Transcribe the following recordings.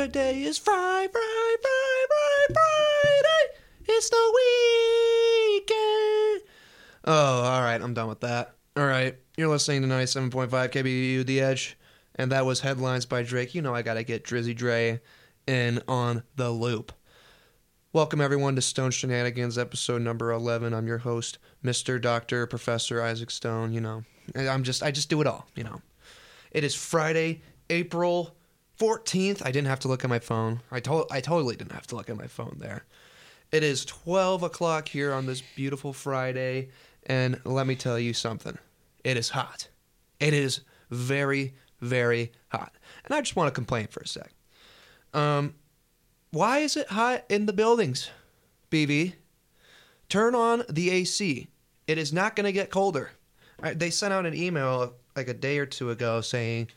Today is Friday, Friday, Friday, Friday. It's the weekend. Oh, all right. I'm done with that. All right. You're listening to 97.5 KBVU The Edge, and that was headlines by Drake. You know I gotta get Drizzy Dre in on the loop. Welcome everyone to Stone Shenanigans, episode number 11. I'm your host, Mr. Doctor Professor Isaac Stone. You know, I'm just I just do it all. You know, it is Friday, April 14th. I didn't have to look at my phone. I told I totally didn't have to look at my phone there. It is 12 o'clock here on this beautiful Friday, and let me tell you something. It is hot. It is very, very hot. And I just want to complain for a sec. Um, why is it hot in the buildings, BV? Turn on the AC. It is not going to get colder. I- They sent out an email like a day or two ago saying,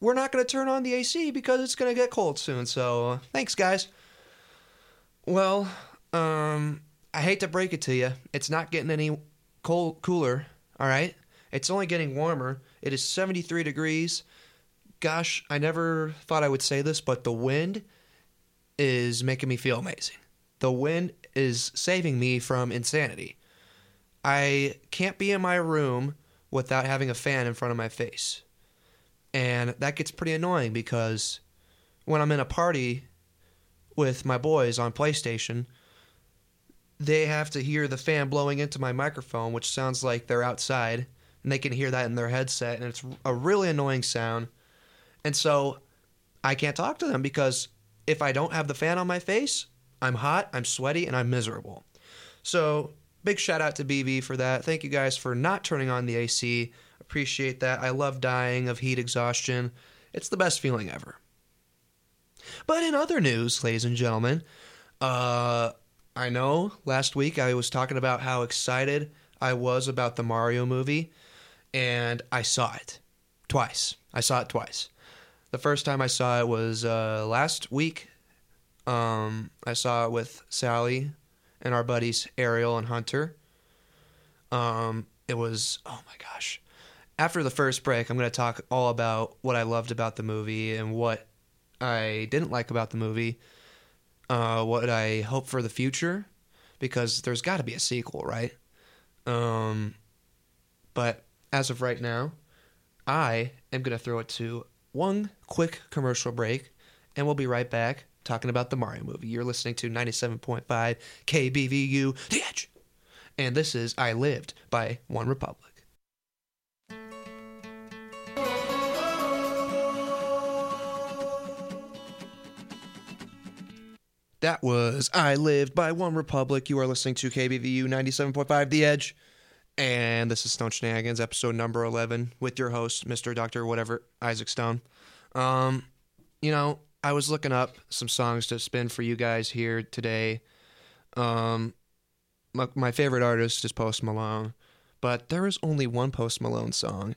we're not going to turn on the AC because it's going to get cold soon. So thanks, guys. Well, um, I hate to break it to you. It's not getting any cold cooler. All right, it's only getting warmer. It is 73 degrees. Gosh, I never thought I would say this, but the wind is making me feel amazing. The wind is saving me from insanity. I can't be in my room without having a fan in front of my face. And that gets pretty annoying because when I'm in a party with my boys on PlayStation, they have to hear the fan blowing into my microphone, which sounds like they're outside, and they can hear that in their headset, and it's a really annoying sound. And so I can't talk to them because if I don't have the fan on my face, I'm hot, I'm sweaty, and I'm miserable. So big shout out to BV for that. Thank you guys for not turning on the AC. Appreciate that. I love dying of heat exhaustion. It's the best feeling ever. But in other news, ladies and gentlemen, uh, I know last week I was talking about how excited I was about the Mario movie, and I saw it twice. I saw it twice. The first time I saw it was uh, last week. Um, I saw it with Sally and our buddies Ariel and Hunter. Um, it was oh my gosh. After the first break, I'm going to talk all about what I loved about the movie and what I didn't like about the movie. Uh, what I hope for the future, because there's got to be a sequel, right? Um, but as of right now, I am going to throw it to one quick commercial break, and we'll be right back talking about the Mario movie. You're listening to 97.5 KBVU The Edge. And this is I Lived by OneRepublic. That was I Lived by OneRepublic. You are listening to KBVU 97.5 The Edge. And this is Stone Shenanigans, episode number 11, with your host, Mr. Dr. Whatever, Isaac Stone. Um, you know, I was looking up some songs to spin for you guys here today. Um, my, my favorite artist is Post Malone, but there is only one Post Malone song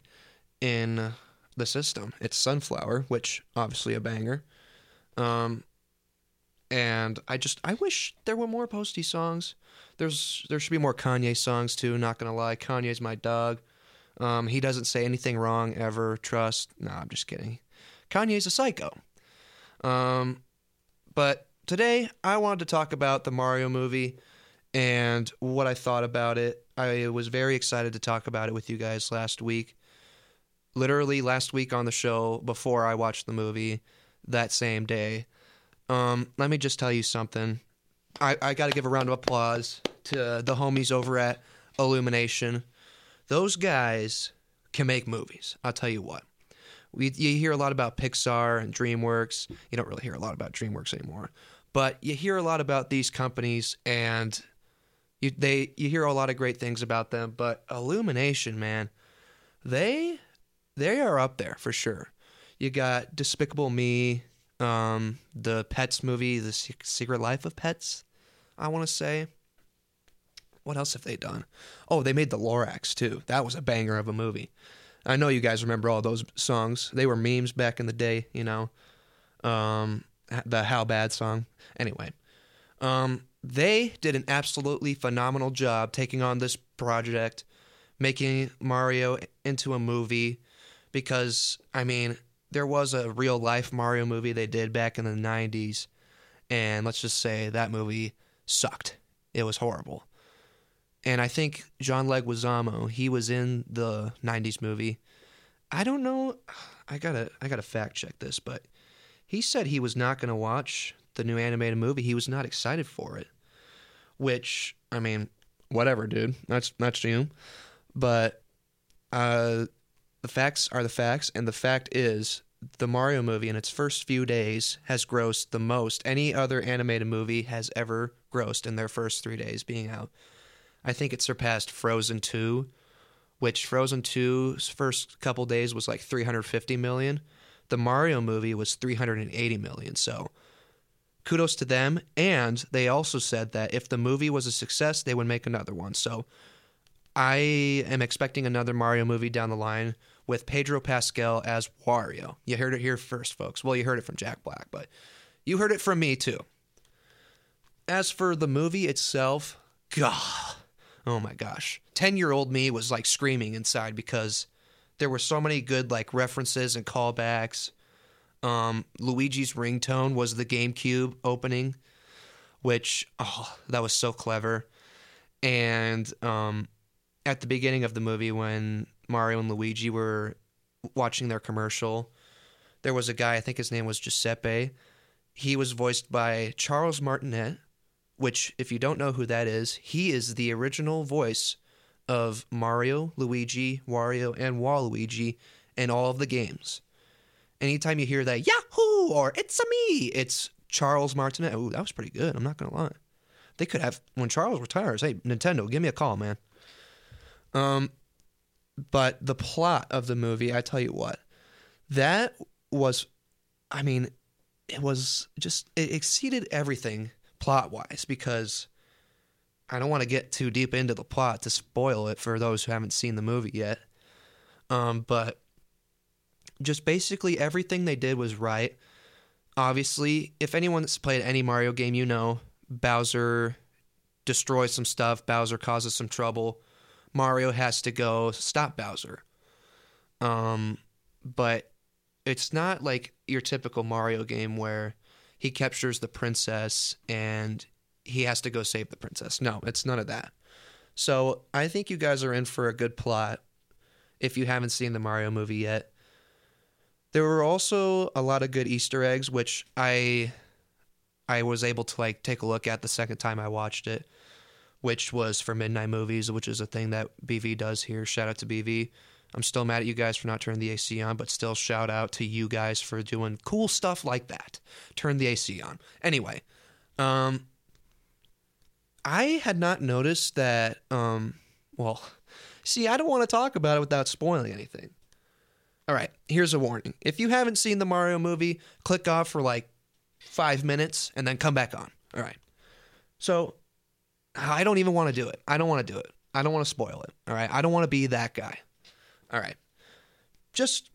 in the system. It's Sunflower, which obviously a banger. Um, and I just I wish there were more Posty songs. There's there should be more Kanye songs too. Not gonna lie, Kanye's my dog. Um, he doesn't say anything wrong ever. Trust. Nah, I'm just kidding. Kanye's a psycho. Um, but today I wanted to talk about the Mario movie and what I thought about it. I was very excited to talk about it with you guys last week. Literally last week on the show before I watched the movie that same day. Um, let me just tell you something. I, I got to give a round of applause to the homies over at Illumination. Those guys can make movies. I'll tell you what. We, you hear a lot about Pixar and DreamWorks. You don't really hear a lot about DreamWorks anymore, but you hear a lot about these companies, and you they you hear a lot of great things about them. But Illumination, man, they they are up there for sure. You got Despicable Me, um, the Pets movie, The Secret Life of Pets. I want to say. What else have they done? Oh, they made the Lorax too. That was a banger of a movie. I know you guys remember all those songs. They were memes back in the day, you know. Um, the How Bad song. Anyway, um, they did an absolutely phenomenal job taking on this project, making Mario into a movie. Because I mean, there was a real life Mario movie they did back in the 90s, and let's just say that movie sucked. It was horrible. And I think John Leguizamo, he was in the 90s movie. I don't know. I gotta I gotta fact check this, but he said he was not gonna watch the new animated movie. He was not excited for it. Which I mean, whatever, dude. That's that's you. But uh, the facts are the facts, and the fact is the Mario movie in its first few days has grossed the most any other animated movie has ever grossed in their first three days being out. I think it surpassed Frozen 2, which Frozen 2's first couple days was like 350 million. The Mario movie was 380 million. So kudos to them. And they also said that if the movie was a success, they would make another one. So I am expecting another Mario movie down the line with Pedro Pascal as Wario. You heard it here first, folks. Well, you heard it from Jack Black, but you heard it from me too. As for the movie itself, God, oh my gosh. 10 year old me was like screaming inside because there were so many good like references and callbacks. Um, Luigi's ringtone was the GameCube opening, which, oh, that was so clever. And um, at the beginning of the movie, when Mario and Luigi were watching their commercial, there was a guy, I think his name was Giuseppe. He was voiced by Charles Martinet, which, if you don't know who that is, he is the original voice of Mario, Luigi, Wario, and Waluigi in all of the games. Anytime you hear that Yahoo or It's a me, it's Charles Martinet. Ooh, that was pretty good. I'm not gonna lie. They could have when Charles retires. Hey, Nintendo, give me a call, man. Um, but the plot of the movie, I tell you what, that was, I mean, it was just it exceeded everything plot wise because I don't want to get too deep into the plot to spoil it for those who haven't seen the movie yet. Um, but just basically everything they did was right. Obviously, if anyone's played any Mario game, you know Bowser destroys some stuff, Bowser causes some trouble. Mario has to go stop Bowser. Um, but it's not like your typical Mario game where he captures the princess and he has to go save the princess. No, it's none of that. So I think you guys are in for a good plot if you haven't seen the Mario movie yet. There were also a lot of good Easter eggs, which I I was able to like take a look at the second time I watched it, which was for midnight movies, which is a thing that BV does here. Shout out to BV. I'm still mad at you guys for not turning the AC on, but still shout out to you guys for doing cool stuff like that. Turn the AC on. Anyway, um, I had not noticed that. Um, well, see, I don't want to talk about it without spoiling anything. All right, here's a warning. If you haven't seen the Mario movie, click off for like five minutes and then come back on. All right. So I don't even want to do it. I don't want to do it. I don't want to spoil it. All right. I don't want to be that guy. All right. Just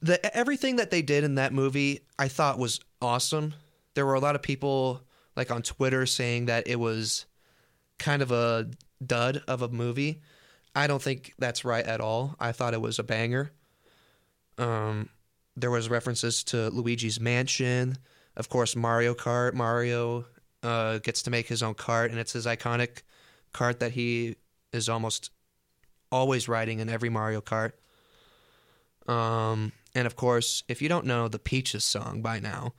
the everything that they did in that movie, I thought was awesome. There were a lot of people like on Twitter saying that it was kind of a dud of a movie. I don't think that's right at all. I thought it was a banger. Um, there was references to Luigi's Mansion, of course, Mario Kart. Mario uh, gets to make his own cart, and it's his iconic cart that he is almost always riding in every Mario Kart. Um, and of course, if you don't know the Peaches song by now,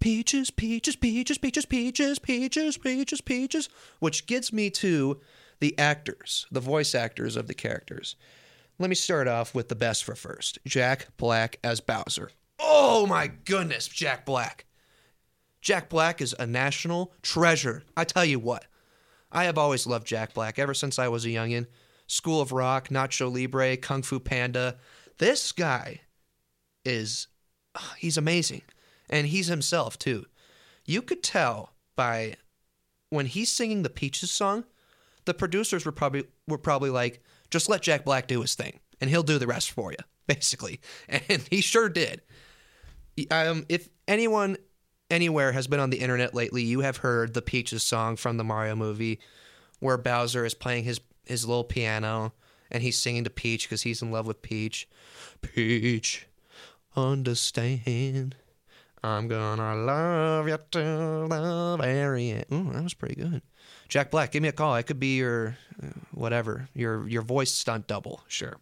Peaches, Peaches, Peaches, Peaches, Peaches, Peaches, Peaches, Peaches, which gets me to the actors, the voice actors of the characters. Let me start off with the best for first Jack Black as Bowser. Oh my goodness, Jack Black. Jack Black is a national treasure. I tell you what, I have always loved Jack Black ever since I was a youngin'. School of Rock, Nacho Libre, Kung Fu Panda. This guy is, he's amazing. And he's himself too. You could tell by when he's singing the Peaches song, the producers were probably were probably like, just let Jack Black do his thing, and he'll do the rest for you, basically. And he sure did. Um, if anyone anywhere has been on the internet lately, you have heard the Peaches song from the Mario movie, where Bowser is playing his his little piano and he's singing to Peach because he's in love with Peach. Peach, understand. I'm gonna love you to the very end. Ooh, that was pretty good. Jack Black, give me a call. I could be your uh, whatever, your your voice stunt double. Sure.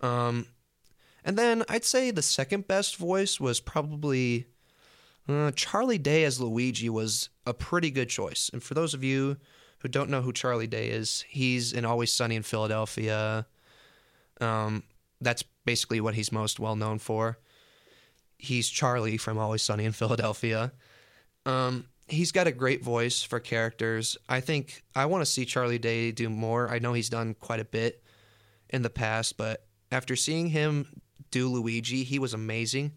Um, and then I'd say the second best voice was probably uh, Charlie Day as Luigi was a pretty good choice. And for those of you who don't know who Charlie Day is, he's in Always Sunny in Philadelphia. Um, that's basically what he's most well known for. He's Charlie from Always Sunny in Philadelphia. Um, he's got a great voice for characters. I think I want to see Charlie Day do more. I know he's done quite a bit in the past, but after seeing him do Luigi, he was amazing.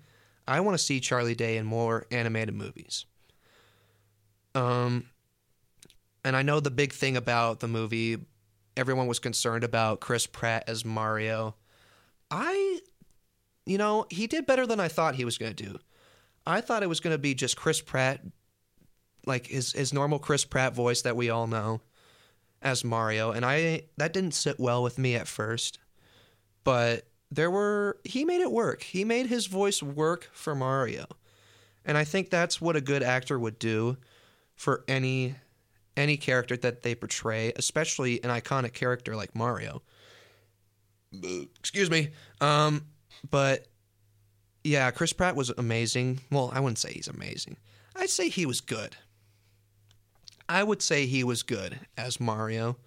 I want to see Charlie Day in more animated movies. Um, and I know the big thing about the movie, everyone was concerned about Chris Pratt as Mario. I, you know, he did better than I thought he was going to do. I thought it was going to be just Chris Pratt, like his his normal Chris Pratt voice that we all know, as Mario, and I that didn't sit well with me at first, but there were he made it work. He made his voice work for Mario, and I think that's what a good actor would do for any any character that they portray, especially an iconic character like Mario. Excuse me. Um, but yeah, Chris Pratt was amazing. Well, I wouldn't say he's amazing. I'd say he was good. I would say he was good as Mario.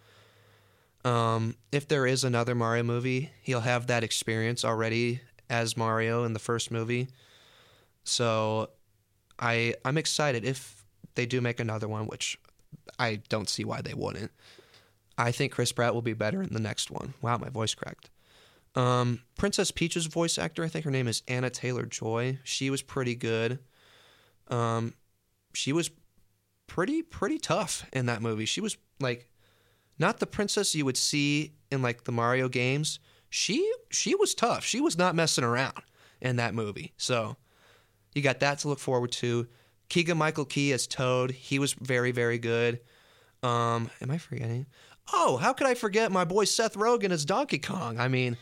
Um, if there is another Mario movie, he'll have that experience already as Mario in the first movie. So I I'm excited if they do make another one, which I don't see why they wouldn't. I think Chris Pratt will be better in the next one. Wow, my voice cracked. Um, Princess Peach's voice actor, I think her name is Anya Taylor-Joy. She was pretty good. Um, she was pretty pretty tough in that movie. She was like not the princess you would see in like the Mario games. She she was tough. She was not messing around in that movie. So you got that to look forward to. Keegan Michael Key as Toad. He was very very good. Um, am I forgetting? Oh, how could I forget my boy Seth Rogen as Donkey Kong? I mean,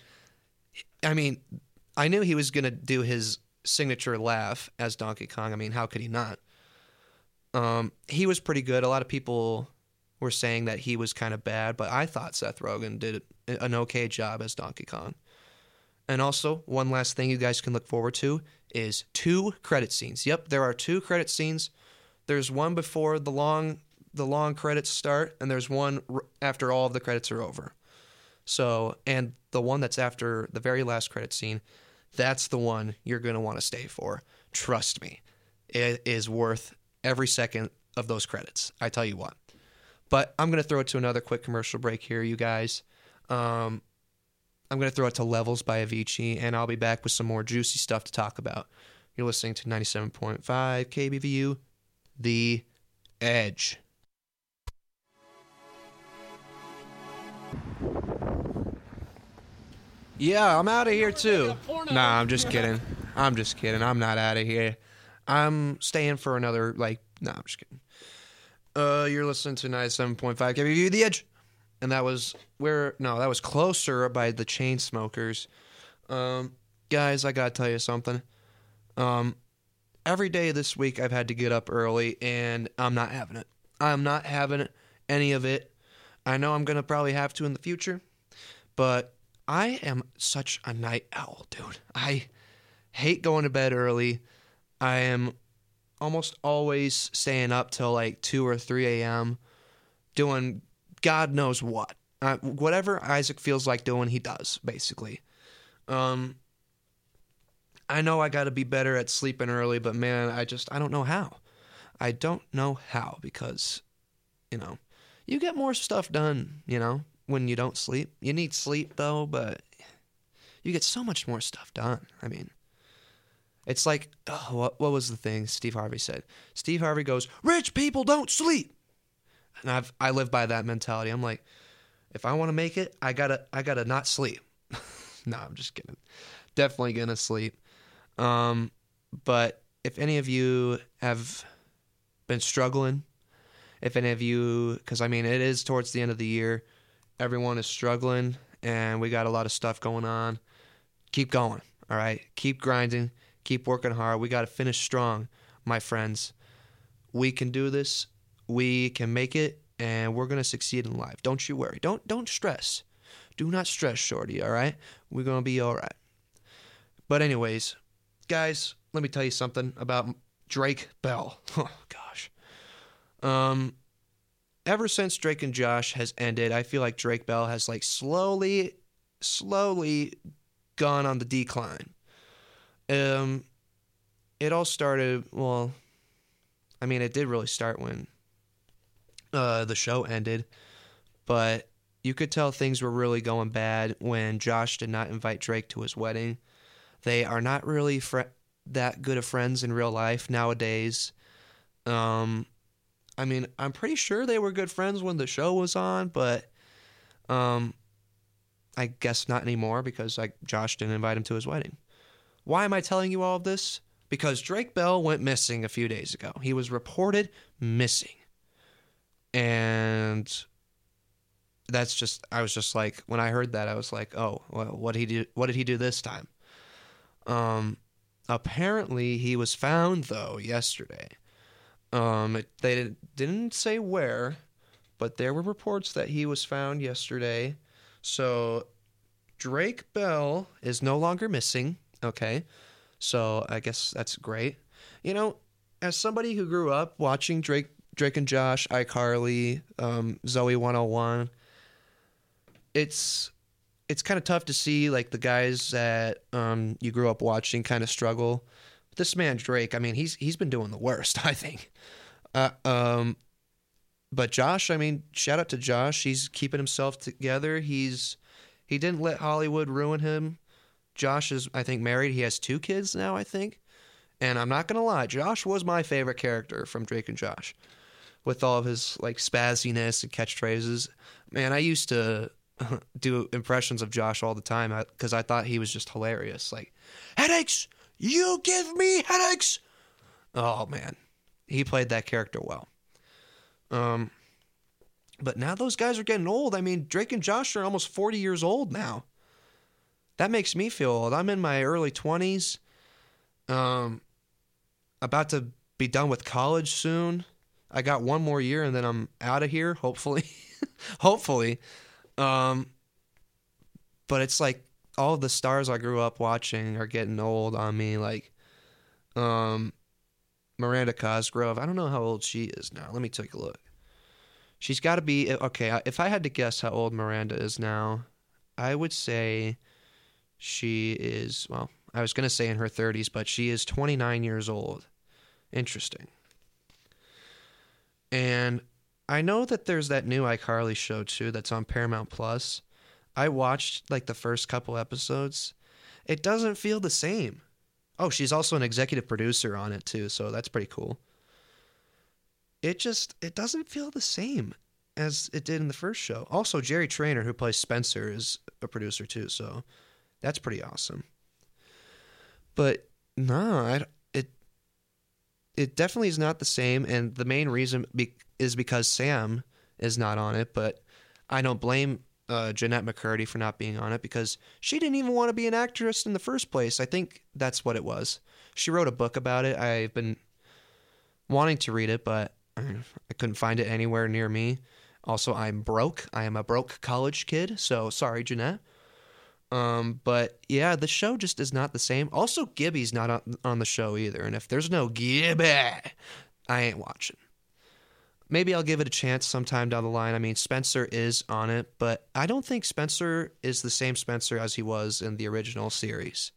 I mean, I knew he was gonna do his signature laugh as Donkey Kong. I mean, how could he not? Um, he was pretty good. A lot of people were saying that he was kind of bad, but I thought Seth Rogen did an okay job as Donkey Kong. And also, one last thing you guys can look forward to is two credit scenes. Yep, there are two credit scenes. There's one before the long the long credits start, and there's one after all of the credits are over. So, and the one that's after the very last credit scene, that's the one you're going to want to stay for. Trust me, it is worth every second of those credits. I tell you what. But I'm going to throw it to another quick commercial break here, you guys. Um, I'm going to throw it to Levels by Avicii, and I'll be back with some more juicy stuff to talk about. You're listening to 97.5 KBVU, The Edge. Yeah, I'm out of here too. Nah, I'm just kidding. I'm just kidding. I'm not out of here. I'm staying for another like. Nah, I'm just kidding. Uh, you're listening to 97.5 KBVU The Edge, and that was where no, that was closer by the Chainsmokers. Um, guys, I gotta tell you something. Um, every day this week I've had to get up early, and I'm not having it. I'm not having any of it. I know I'm gonna probably have to in the future, but I am such a night owl, dude. I hate going to bed early. I am almost always staying up till like 2 or 3 a.m. doing God knows what. Uh, whatever Isaac feels like doing, he does, basically. Um, I know I got to be better at sleeping early, but man, I just, I don't know how. I don't know how because, you know, you get more stuff done, you know, when you don't sleep. You need sleep though, but you get so much more stuff done. I mean, it's like oh, what what was the thing Steve Harvey said? Steve Harvey goes, "Rich people don't sleep," and I've I live by that mentality. I'm like, if I want to make it, I gotta I gotta not sleep. no, I'm just kidding. Definitely gonna sleep. Um, but if any of you have been struggling, if any of you, because I mean it is towards the end of the year everyone is struggling and we got a lot of stuff going on. Keep going. All right, keep grinding, keep working hard. We got to finish strong, my friends. We can do this. We can make it, and we're gonna succeed in life. Don't you worry. Don't don't stress. Do not stress, shorty. All right, we're gonna be all right. But anyways, guys, let me tell you something about Drake Bell. Oh gosh. Um ever since Drake and Josh has ended, I feel like Drake Bell has like slowly slowly gone on the decline. Um it all started well I mean it did really start when uh the show ended, but you could tell things were really going bad when Josh did not invite Drake to his wedding. They are not really fr- that good of friends in real life nowadays. Um, I mean, I'm pretty sure they were good friends when the show was on, but um, I guess not anymore because like Josh didn't invite him to his wedding. Why am I telling you all of this? Because Drake Bell went missing a few days ago. He was reported missing, and that's just I was just like when I heard that I was like, oh, well, what did he do? What did he do this time? Um, apparently he was found though yesterday. Um, it, they didn't say where, but there were reports that he was found yesterday. So Drake Bell is no longer missing. Okay, so I guess that's great. You know, as somebody who grew up watching Drake, Drake and Josh, iCarly, um, Zoey 101, it's it's kind of tough to see like the guys that um, you grew up watching kind of struggle. This man Drake, I mean, he's he's been doing the worst, I think. Uh, um, but Josh, I mean, shout out to Josh. He's keeping himself together. He's he didn't let Hollywood ruin him. Josh is, I think, married. He has two kids now, I think. And I'm not gonna lie, Josh was my favorite character from Drake and Josh, with all of his like spazziness and catchphrases. Man, I used to do impressions of Josh all the time because I thought he was just hilarious. Like, headaches, you give me headaches. Oh man, he played that character well. Um, but now those guys are getting old. I mean, Drake and Josh are almost forty years old now. That makes me feel old. I'm in my early twenties. Um, about to be done with college soon. I got one more year and then I'm out of here. Hopefully, hopefully. Um, but it's like all the stars I grew up watching are getting old on me. Like, um, Miranda Cosgrove. I don't know how old she is now. Let me take a look. She's got to be okay. If I had to guess how old Miranda is now, I would say she is. Well, I was gonna say in her 30s, but she is 29 years old. Interesting. And I know that there's that new iCarly show too that's on Paramount Plus. I watched like the first couple episodes. It doesn't feel the same. Oh, she's also an executive producer on it too, so that's pretty cool. It just it doesn't feel the same as it did in the first show. Also, Jerry Trainer, who plays Spencer, is a producer too, so that's pretty awesome. But no, I, it it definitely is not the same, and the main reason be, is because Sam is not on it. But I don't blame uh, Jennette McCurdy for not being on it because she didn't even want to be an actress in the first place. I think that's what it was. She wrote a book about it. I've been wanting to read it, but I couldn't find it anywhere near me. Also, I'm broke. I am a broke college kid, so sorry, Jennette. Um, but yeah, the show just is not the same. Also, Gibby's not on, on the show either, and if there's no Gibby, I ain't watching maybe I'll give it a chance sometime down the line. I mean, Spencer is on it, but I don't think Spencer is the same Spencer as he was in the original series.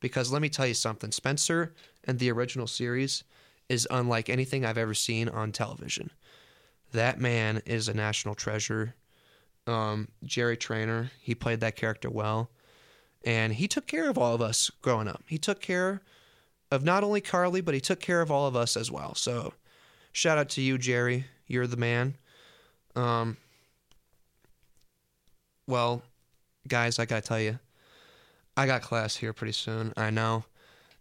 Because let me tell you something Spencer in the original series is unlike anything I've ever seen on television. That man is a national treasure. Um, Jerry Trainer, he played that character well. And he took care of all of us growing up. He took care of not only Carly, but he took care of all of us as well. So, shout out to you, Jerry. You're the man. Um, well, guys, I gotta tell you, I got class here pretty soon. I know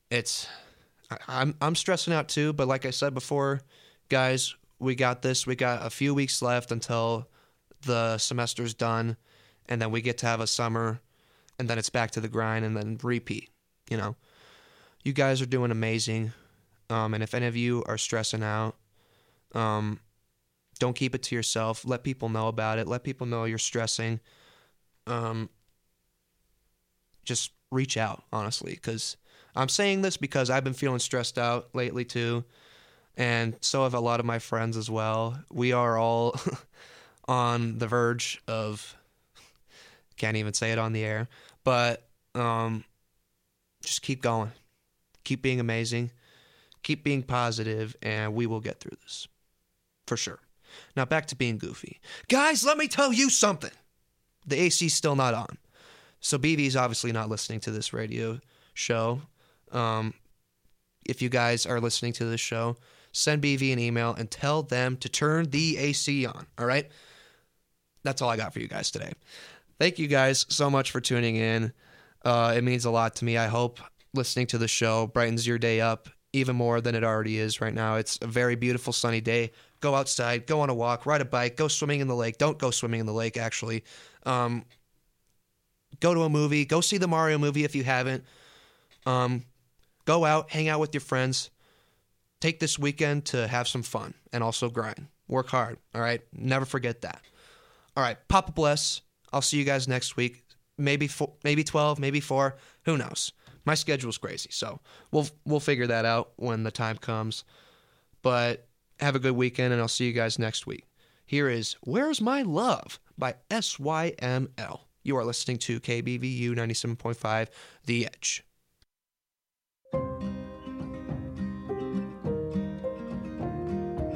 it's I, I'm I'm stressing out too, but like I said before, guys, we got this. We got a few weeks left until the semester's done, and then we get to have a summer, and then it's back to the grind, and then repeat. You know, you guys are doing amazing. Um, and if any of you are stressing out, um, don't keep it to yourself. Let people know about it. Let people know you're stressing. Um, just reach out, honestly, because I'm saying this because I've been feeling stressed out lately too, and so have a lot of my friends as well. We are all on the verge of can't even say it on the air, but um, just keep going, keep being amazing, keep being positive, and we will get through this for sure. Now back to being goofy, guys. Let me tell you something. The AC's still not on, so BV's obviously not listening to this radio show. Um, if you guys are listening to this show, send BV an email and tell them to turn the AC on. All right. That's all I got for you guys today. Thank you guys so much for tuning in. Uh, it means a lot to me. I hope listening to the show brightens your day up even more than it already is right now. It's a very beautiful sunny day. Go outside, go on a walk, ride a bike, go swimming in the lake. Don't go swimming in the lake, actually. Um, go to a movie, go see the Mario movie if you haven't. Um, go out, hang out with your friends. Take this weekend to have some fun and also grind. Work hard, all right? Never forget that. All right, Papa bless. I'll see you guys next week. Maybe four, maybe 12, maybe 4, who knows. My schedule's crazy, so we'll we'll figure that out when the time comes. But have a good weekend and I'll see you guys next week. Here is Where's My Love by SYML. You are listening to KBVU 97.5 The Edge.